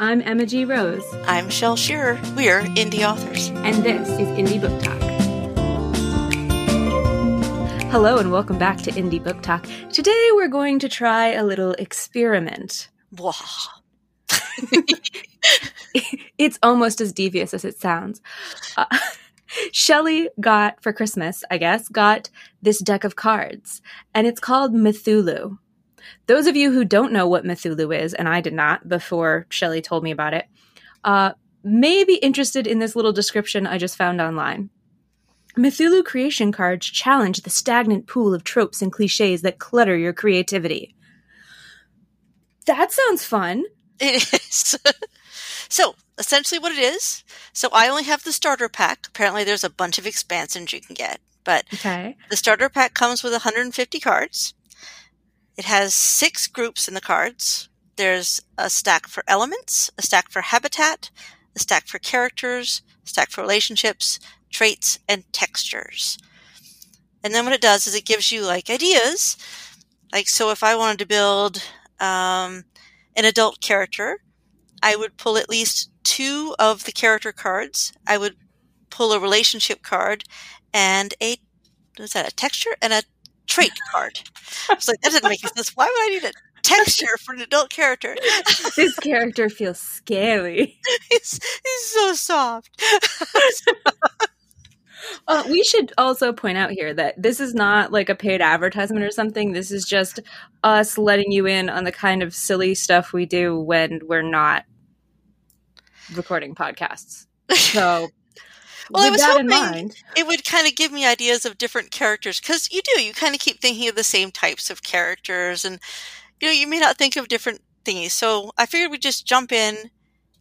I'm Emma G. Rose. I'm Shel Shearer. We're indie authors. And this is Indie Book Talk. Hello, and welcome back to Indie Book Talk. Today we're going to try a little experiment. Wow. it's almost as devious as it sounds. Uh, Shelley got for Christmas, I guess, got this deck of cards, and it's called Mythulu. Those of you who don't know what Mythulu is, and I did not before Shelley told me about it, uh, may be interested in this little description I just found online. Mythulu creation cards challenge the stagnant pool of tropes and cliches that clutter your creativity. That sounds fun. It is. so, essentially, what it is so, I only have the starter pack. Apparently, there's a bunch of expansions you can get. But okay. the starter pack comes with 150 cards. It has six groups in the cards. There's a stack for elements, a stack for habitat, a stack for characters, a stack for relationships, traits, and textures. And then what it does is it gives you like ideas. Like, so if I wanted to build um, an adult character, I would pull at least two of the character cards. I would pull a relationship card and a, what's that, a texture and a trait card. I was like, that doesn't make sense. Why would I need a texture for an adult character? this character feels scary. he's, he's so soft. Uh, we should also point out here that this is not like a paid advertisement or something. This is just us letting you in on the kind of silly stuff we do when we're not recording podcasts. So well, I was hoping it would kind of give me ideas of different characters because you do. You kind of keep thinking of the same types of characters, and you know you may not think of different thingies. So I figured we'd just jump in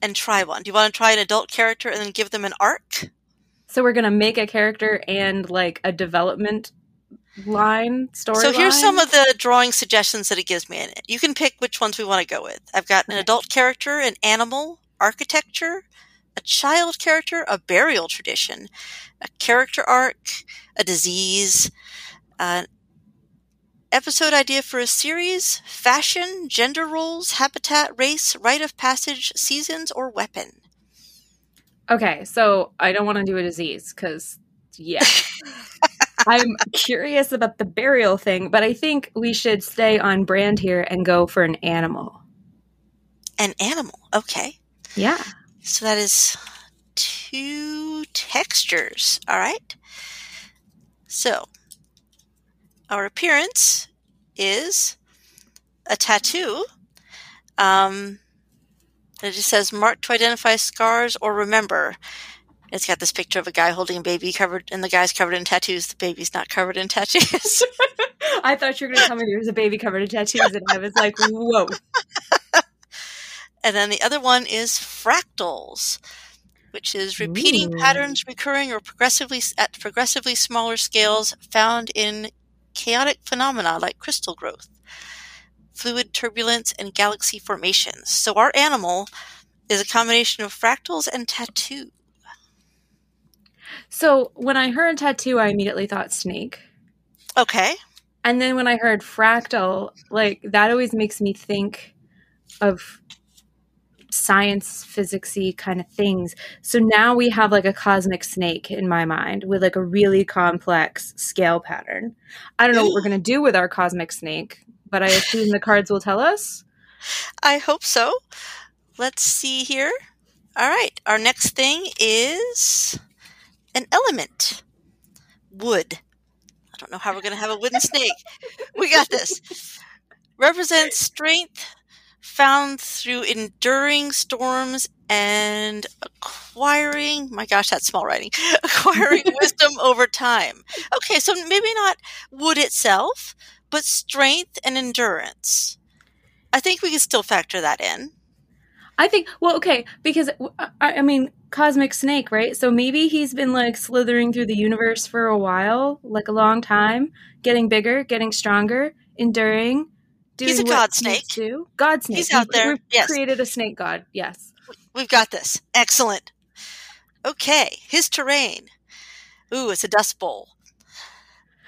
and try one. Do you want to try an adult character and then give them an arc? So we're gonna make a character and like a development line story. So here's line? some of the drawing suggestions that it gives me in it. You can pick which ones we want to go with. I've got an adult character, an animal, architecture, a child character, a burial tradition, a character arc, a disease, an episode idea for a series, fashion, gender roles, habitat, race, rite of passage, seasons, or weapon. Okay, so I don't want to do a disease because, yeah. I'm curious about the burial thing, but I think we should stay on brand here and go for an animal. An animal, okay. Yeah. So that is two textures. All right. So our appearance is a tattoo. Um, it just says mark to identify scars or remember. It's got this picture of a guy holding a baby covered, and the guy's covered in tattoos. The baby's not covered in tattoos. I thought you were going to tell me there was a baby covered in tattoos, and I was like, whoa. And then the other one is fractals, which is repeating Ooh. patterns recurring or progressively at progressively smaller scales found in chaotic phenomena like crystal growth, fluid turbulence, and galaxy formations. So our animal is a combination of fractals and tattoo. So when I heard tattoo, I immediately thought snake. Okay. And then when I heard fractal, like that always makes me think of science physicsy kind of things. So now we have like a cosmic snake in my mind with like a really complex scale pattern. I don't know what we're going to do with our cosmic snake, but I assume the cards will tell us. I hope so. Let's see here. All right, our next thing is an element. Wood. I don't know how we're going to have a wooden snake. We got this. Represents strength, found through enduring storms and acquiring my gosh that's small writing acquiring wisdom over time. Okay so maybe not wood itself but strength and endurance. I think we can still factor that in. I think well okay because i, I mean cosmic snake right? So maybe he's been like slithering through the universe for a while like a long time getting bigger getting stronger enduring He's a god snake. Too. God snake. He's out there. We've yes. created a snake god. Yes. We've got this. Excellent. Okay. His terrain. Ooh, it's a dust bowl.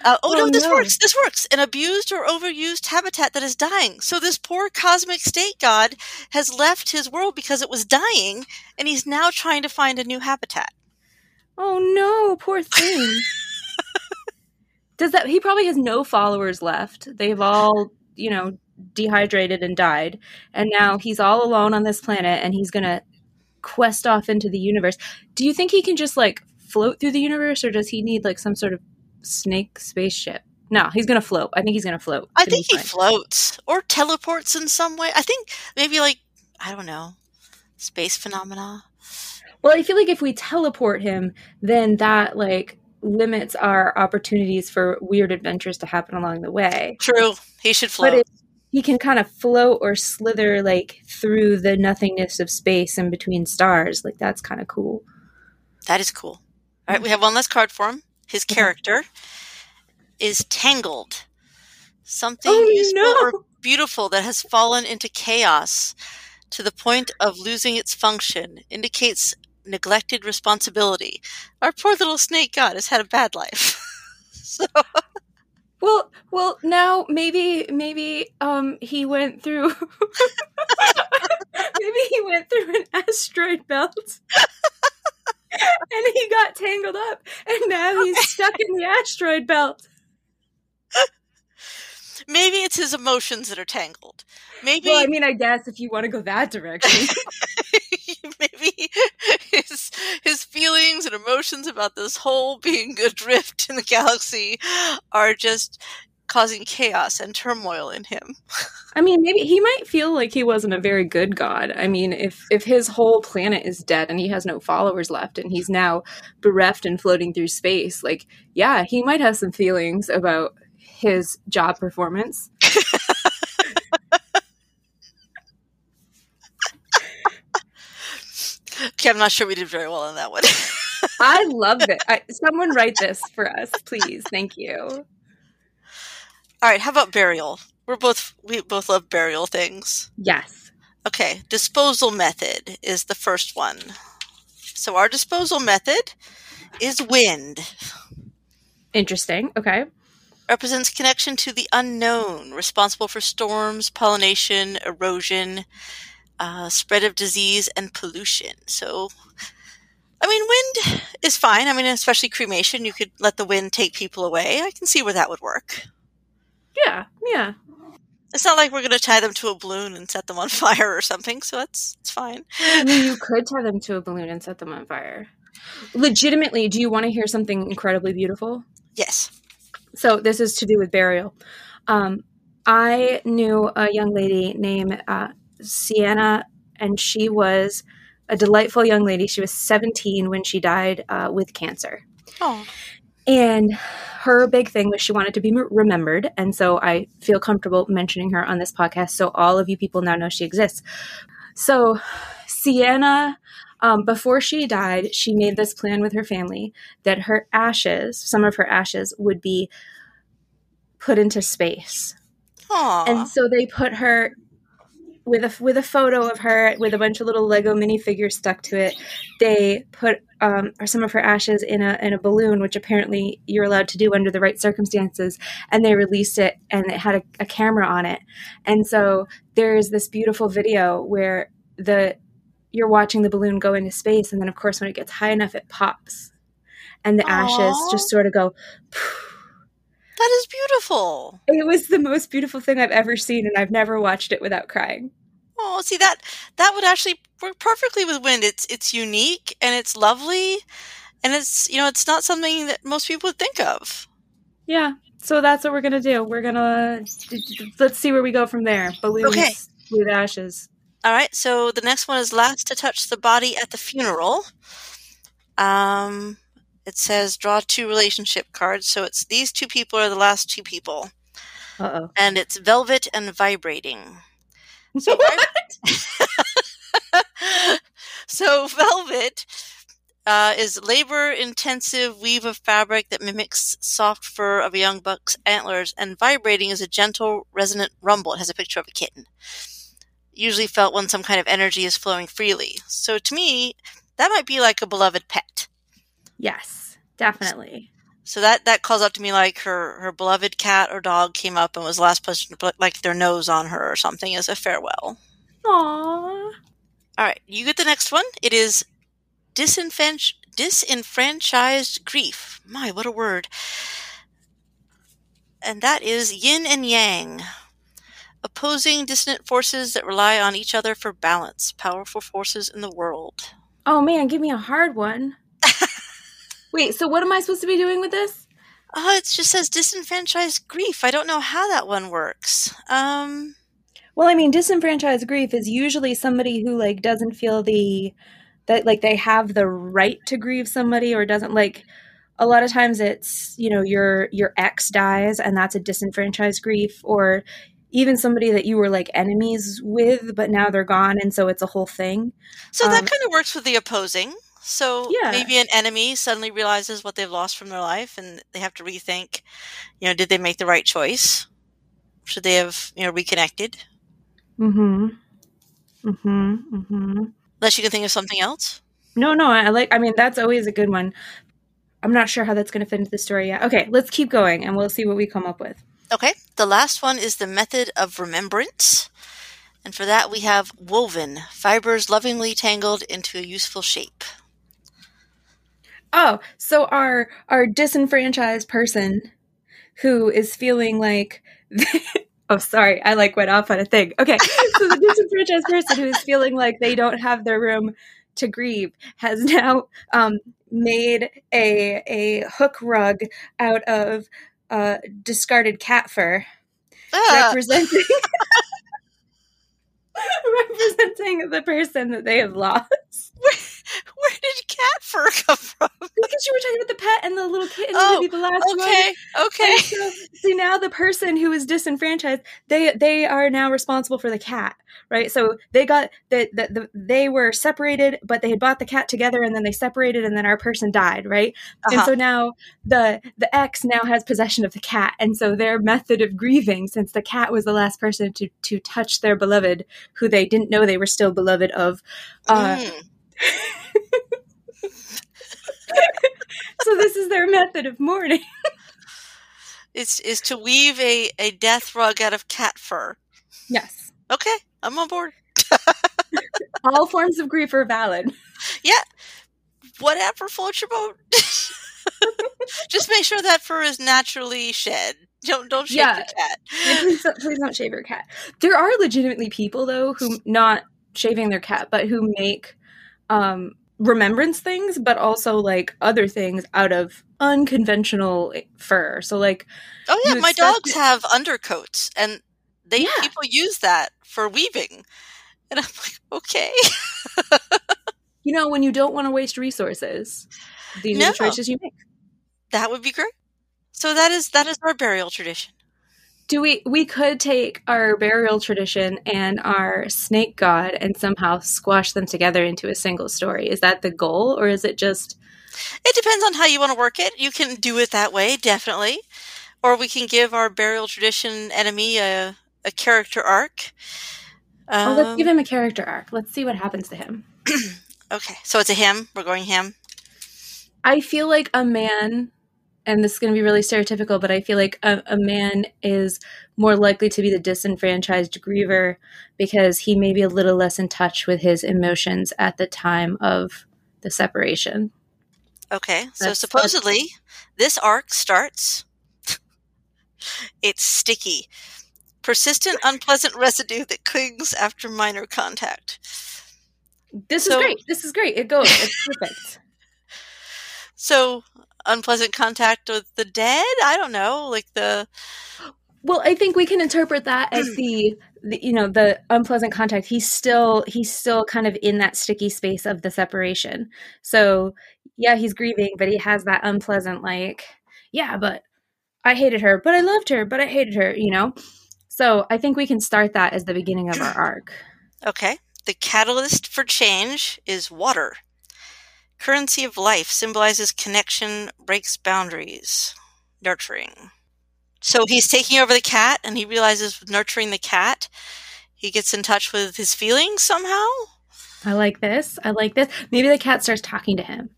Uh, oh, Oh, no, this no. works. This works. An abused or overused habitat that is dying. So this poor cosmic state god has left his world because it was dying, and he's now trying to find a new habitat. Oh no, poor thing. Does that he probably has no followers left. They've all, you know, dehydrated and died. And now he's all alone on this planet and he's going to quest off into the universe. Do you think he can just like float through the universe or does he need like some sort of snake spaceship? No, he's going to float. I think he's going to float. I think he fine. floats or teleports in some way. I think maybe like I don't know, space phenomena. Well, I feel like if we teleport him, then that like limits our opportunities for weird adventures to happen along the way. True, he should float. He can kind of float or slither like through the nothingness of space and between stars, like that's kind of cool. that is cool. All right, we have one last card for him. His character is tangled. Something Oh, useful no. or beautiful that has fallen into chaos to the point of losing its function indicates neglected responsibility. Our poor little snake god has had a bad life. so Well, well, now maybe maybe um he went through maybe he went through an asteroid belt. and he got tangled up and now he's stuck in the asteroid belt. Maybe it's his emotions that are tangled. Maybe Well, I mean, I guess if you want to go that direction. maybe his his feelings and emotions about this whole being adrift in the galaxy are just causing chaos and turmoil in him. I mean, maybe he might feel like he wasn't a very good god. I mean, if if his whole planet is dead and he has no followers left and he's now bereft and floating through space, like, yeah, he might have some feelings about his job performance. Okay, I'm not sure we did very well on that one. I love it. I, someone write this for us, please. Thank you. All right, how about burial? We're both we both love burial things. Yes. Okay, disposal method is the first one. So our disposal method is wind. Interesting. Okay. Represents connection to the unknown, responsible for storms, pollination, erosion, uh, spread of disease, and pollution. So, I mean, wind is fine. I mean, especially cremation, you could let the wind take people away. I can see where that would work. Yeah. Yeah. It's not like we're going to tie them to a balloon and set them on fire or something, so that's it's fine. I mean, you could tie them to a balloon and set them on fire. Legitimately, do you want to hear something incredibly beautiful? Yes. So this is to do with burial. Um, I knew a young lady named uh, Sienna, and she was a delightful young lady. She was 17 when she died uh, with cancer. Oh, And her big thing was she wanted to be remembered. And so I feel comfortable mentioning her on this podcast. So all of you people now know she exists. So Sienna, um, before she died, she made this plan with her family that her ashes, some of her ashes, would be put into space. Aw. And so they put her with a with a photo of her with a bunch of little Lego minifigures stuck to it. They put um, some of her ashes in a in a balloon, which apparently you're allowed to do under the right circumstances. And they released it, and it had a, a camera on it. And so there is this beautiful video where the you're watching the balloon go into space, and then of course when it gets high enough, it pops, and the ashes just sort of go. that is beautiful. It was the most beautiful thing I've ever seen, and I've never watched it without crying. Oh, see that that would actually work perfectly with wind. It's it's unique and it's lovely, and it's you know it's not something that most people would think of. Yeah. So that's what we're gonna do. We're gonna let's see where we go from there. Balloons Okay. with ashes. All right, so the next one is last to touch the body at the funeral. Um, it says draw two relationship cards. So it's these two people are the last two people, Uh and it's velvet and vibrating. oh. so velvet uh, is labor-intensive weave of fabric that mimics soft fur of a young buck's antlers, and vibrating is a gentle, resonant rumble. It has a picture of a kitten. Usually felt when some kind of energy is flowing freely. So to me, that might be like a beloved pet. yes, definitely. So that that calls out to me like her her beloved cat or dog came up and was the last person to put like their nose on her or something as a farewell. Aww. All right, you get the next one. It is disenfranch- disenfranchised grief. My, what a word. And that is yin and yang. Opposing dissonant forces that rely on each other for balance. Powerful forces in the world. Oh man, give me a hard one. Wait, so what am I supposed to be doing with this? Oh, it just says disenfranchised grief. I don't know how that one works. Um, Well, I mean, disenfranchised grief is usually somebody who like doesn't feel the that like they have the right to grieve somebody or doesn't like a lot of times it's, you know, your your ex dies and that's a disenfranchised grief or even somebody that you were like enemies with but now they're gone and so it's a whole thing. so that Um, kind of works with the opposing. So Yeah. maybe an enemy suddenly realizes what they've lost from their life and they have to rethink, you know, did they make the right choice? Should they have, you know, reconnected? Mhm. Mhm. Mhm. Unless you can think of something else. No, no, I like I mean that's always a good one. I'm not sure how that's going to fit into the story yet. Okay, let's keep going and we'll see what we come up with. Okay. The last one is the method of remembrance. And for that, we have woven, fibers lovingly tangled into a useful shape. Oh, so our our disenfranchised person who is feeling like Oh, sorry. I like went off on a thing. Okay. So the disenfranchised person who is feeling like they don't have their room to grieve has now um, made a a hook rug out of uh, discarded cat fur Ah, representing representing the person that they have lost. cat fur come from? Because you were talking about the pet and the little kitten Oh, be the last one. Okay, okay. And so, see now the person who is disenfranchised, they they are now responsible for the cat, right? So they got that the, the they were separated, but they had bought the cat together, and then they separated, and then our person died, right? And Uh-huh. so now the the ex now has possession of the cat, and so their method of grieving, since the cat was the last person to to touch their beloved, who they didn't know they were still beloved of, uh, Mm. So this is their method of mourning. It's is to weave a, a death rug out of cat fur. Yes, Okay, I'm on board. all forms of grief are valid. Yeah. Whatever floats your boat. Just make sure that fur is naturally shed. Don't don't shake Yeah. the cat. Please, don't, please don't shave your cat. There are legitimately people though who not shaving their cat, but who make um, remembrance things, but also like other things out of unconventional fur. So like, Oh yeah, my dogs it. have undercoats, and they Yeah. people use that for weaving. And I'm like, okay, you know, when you don't want to waste resources, these are the choices you make. that would be great. So that is that is our burial tradition. Do we? We could take our burial tradition and our snake god and somehow squash them together into a single story. Is that the goal, or is it just? It depends on how you want to work it. You can do it that way, definitely, or we can give our burial tradition enemy a a character arc. oh, let's Um, give him a character arc. Let's see what happens to him. okay, so it's a him. We're going him. I feel like a man, and this is going to be really stereotypical, but I feel like a, a man is more likely to be the disenfranchised griever because he may be a little less in touch with his emotions at the time of the separation. Okay, so That's- supposedly this arc starts. it's sticky, persistent, unpleasant residue that clings after minor contact. This So- is great. This is great. It goes. It's perfect. So unpleasant contact with the dead. I don't know, like the Well, I think we can interpret that as hmm. the, the you know the unpleasant contact. He's still he's still kind of in that sticky space of the separation. So yeah, he's grieving, but he has that unpleasant like yeah, but I hated her, but I loved her, but I hated her. You know. So I think we can start that as the beginning of our arc. okay. The catalyst for change is water. Currency of life symbolizes connection, breaks boundaries, nurturing. So he's taking over the cat, and he realizes with nurturing the cat, he gets in touch with his feelings somehow. I like this. I like this. Maybe the cat starts talking to him.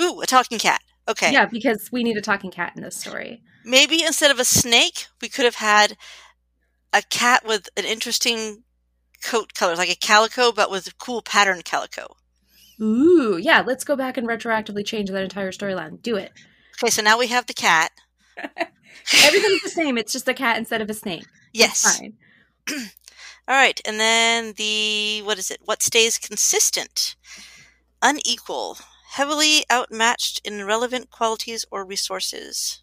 Ooh, a talking cat. Okay. Yeah, because we need a talking cat in this story. Maybe instead of a snake, we could have had a cat with an interesting coat color, like a calico, but with cool pattern calico. Ooh, yeah, let's go back and retroactively change that entire storyline. Do it. Okay, so now we have the cat. Everything's the same. It's just a cat instead of a snake. Yes. All right, and then the what is it? What stays consistent? Unequal, heavily outmatched in relevant qualities or resources.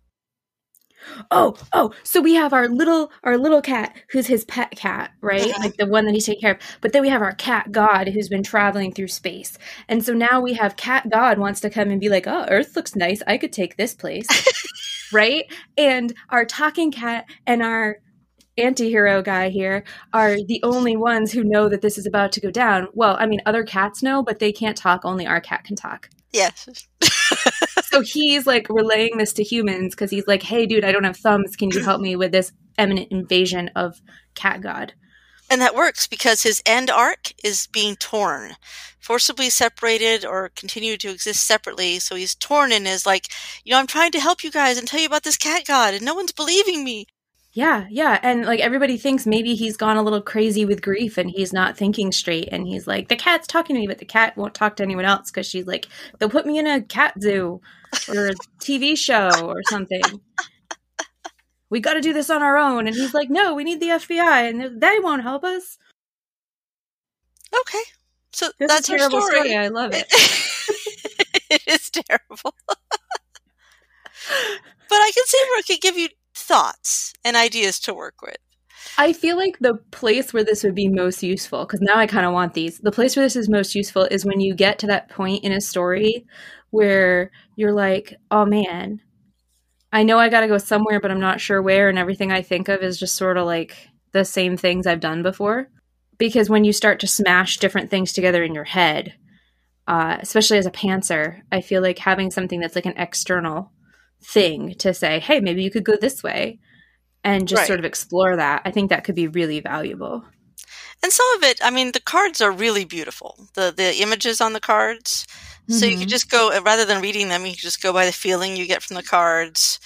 Oh, oh, so we have our little our little cat who's his pet cat, right? Like the one that he's taking care of. But then we have our cat god who's been traveling through space. And so now we have cat god wants to come and be like, "Oh, Earth looks nice. I could take this place." right? And our talking cat and our anti-hero guy here are the only ones who know that this is about to go down. Well, I mean, other cats know, but they can't talk. Only our cat can talk. Yes. so he's like relaying this to humans because he's like, "Hey, dude, I don't have thumbs. Can you help me with this imminent invasion of Cat God?" And that works because his end arc is being torn, forcibly separated or continue to exist separately. So he's torn and is like, you know, I'm trying to help you guys and tell you about this cat god, and no one's believing me. Yeah, yeah, and like everybody thinks maybe he's gone a little crazy with grief and he's not thinking straight. And he's like, "The cat's talking to me, but the cat won't talk to anyone else because she's like, they'll put me in a cat zoo or a TV show or something." We got to do this on our own. And he's like, no, we need the FBI, and they won't help us. Okay. So This that's a terrible story. story. I love it. it is terrible. but I can see where it could give you thoughts and ideas to work with. I feel like the place where this would be most useful, because now I kind of want these. The place where this is most useful is when you get to that point in a story where you're like, oh man, I know I got to go somewhere, but I'm not sure where, and everything I think of is just sort of like the same things I've done before. Because when you start to smash different things together in your head, uh, especially as a pantser, I feel like having something that's like an external thing to say, hey, maybe you could go this way and just Right. sort of explore that. I think that could be really valuable. And some of it, I mean, the cards are really beautiful. The the images on the cards. So you could just go rather than reading them, you could just go by the feeling you get from the cards,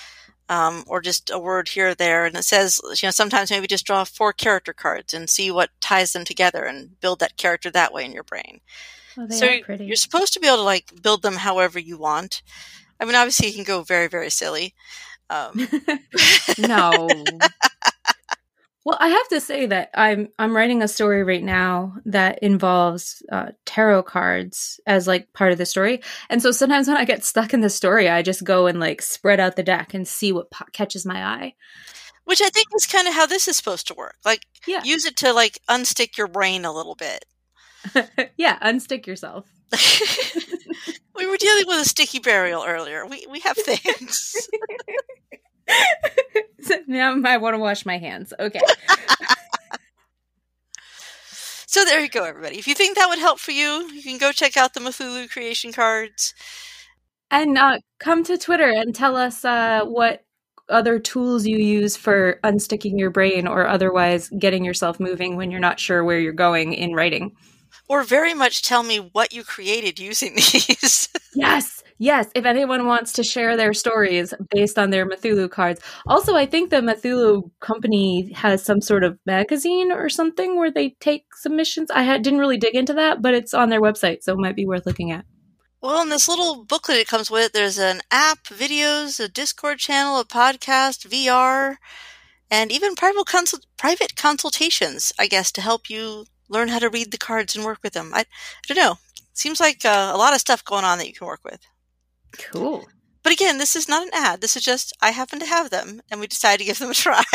um, or just a word here or there. And it says, you know, sometimes maybe just draw four character cards and see what ties them together and build that character that way in your brain. Oh, they so are pretty. you're supposed to be able to like build them however you want. I mean, obviously, you can go very very silly. Um, no. well, I have to say that I'm I'm writing a story right now that involves uh, tarot cards as like part of the story, and so sometimes when I get stuck in the story, I just go and like spread out the deck and see what po- catches my eye. which I think is kind of how this is supposed to work. Like, Yeah. use it to like unstick your brain a little bit. yeah, unstick yourself. We were dealing with a sticky burial earlier. We we have things. now I want to wash my hands. Okay. so there you go, everybody. If you think that would help for you, you can go check out the Mythulu creation cards. And uh, come to Twitter and tell us uh, what other tools you use for unsticking your brain or otherwise getting yourself moving when you're not sure where you're going in writing. Or very much tell me what you created using these. Yes, yes. If anyone wants to share their stories based on their Mythulu cards. Also, I think the Mythulu company has some sort of magazine or something where they take submissions. I had, didn't really dig into that, but it's on their website, so it might be worth looking at. well, in this little booklet it comes with, there's an app, videos, a Discord channel, a podcast, VR, and even private consult- private consultations, I guess, to help you learn how to read the cards and work with them. I, I don't know. Seems like uh, a lot of stuff going on that you can work with. Cool. But again, this is not an ad. This is just I happen to have them, and we decided to give them a try.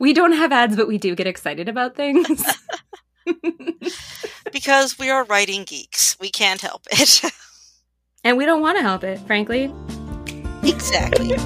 We don't have ads, but we do get excited about things. because we are writing geeks. We can't help it. and we don't want to help it, frankly. exactly.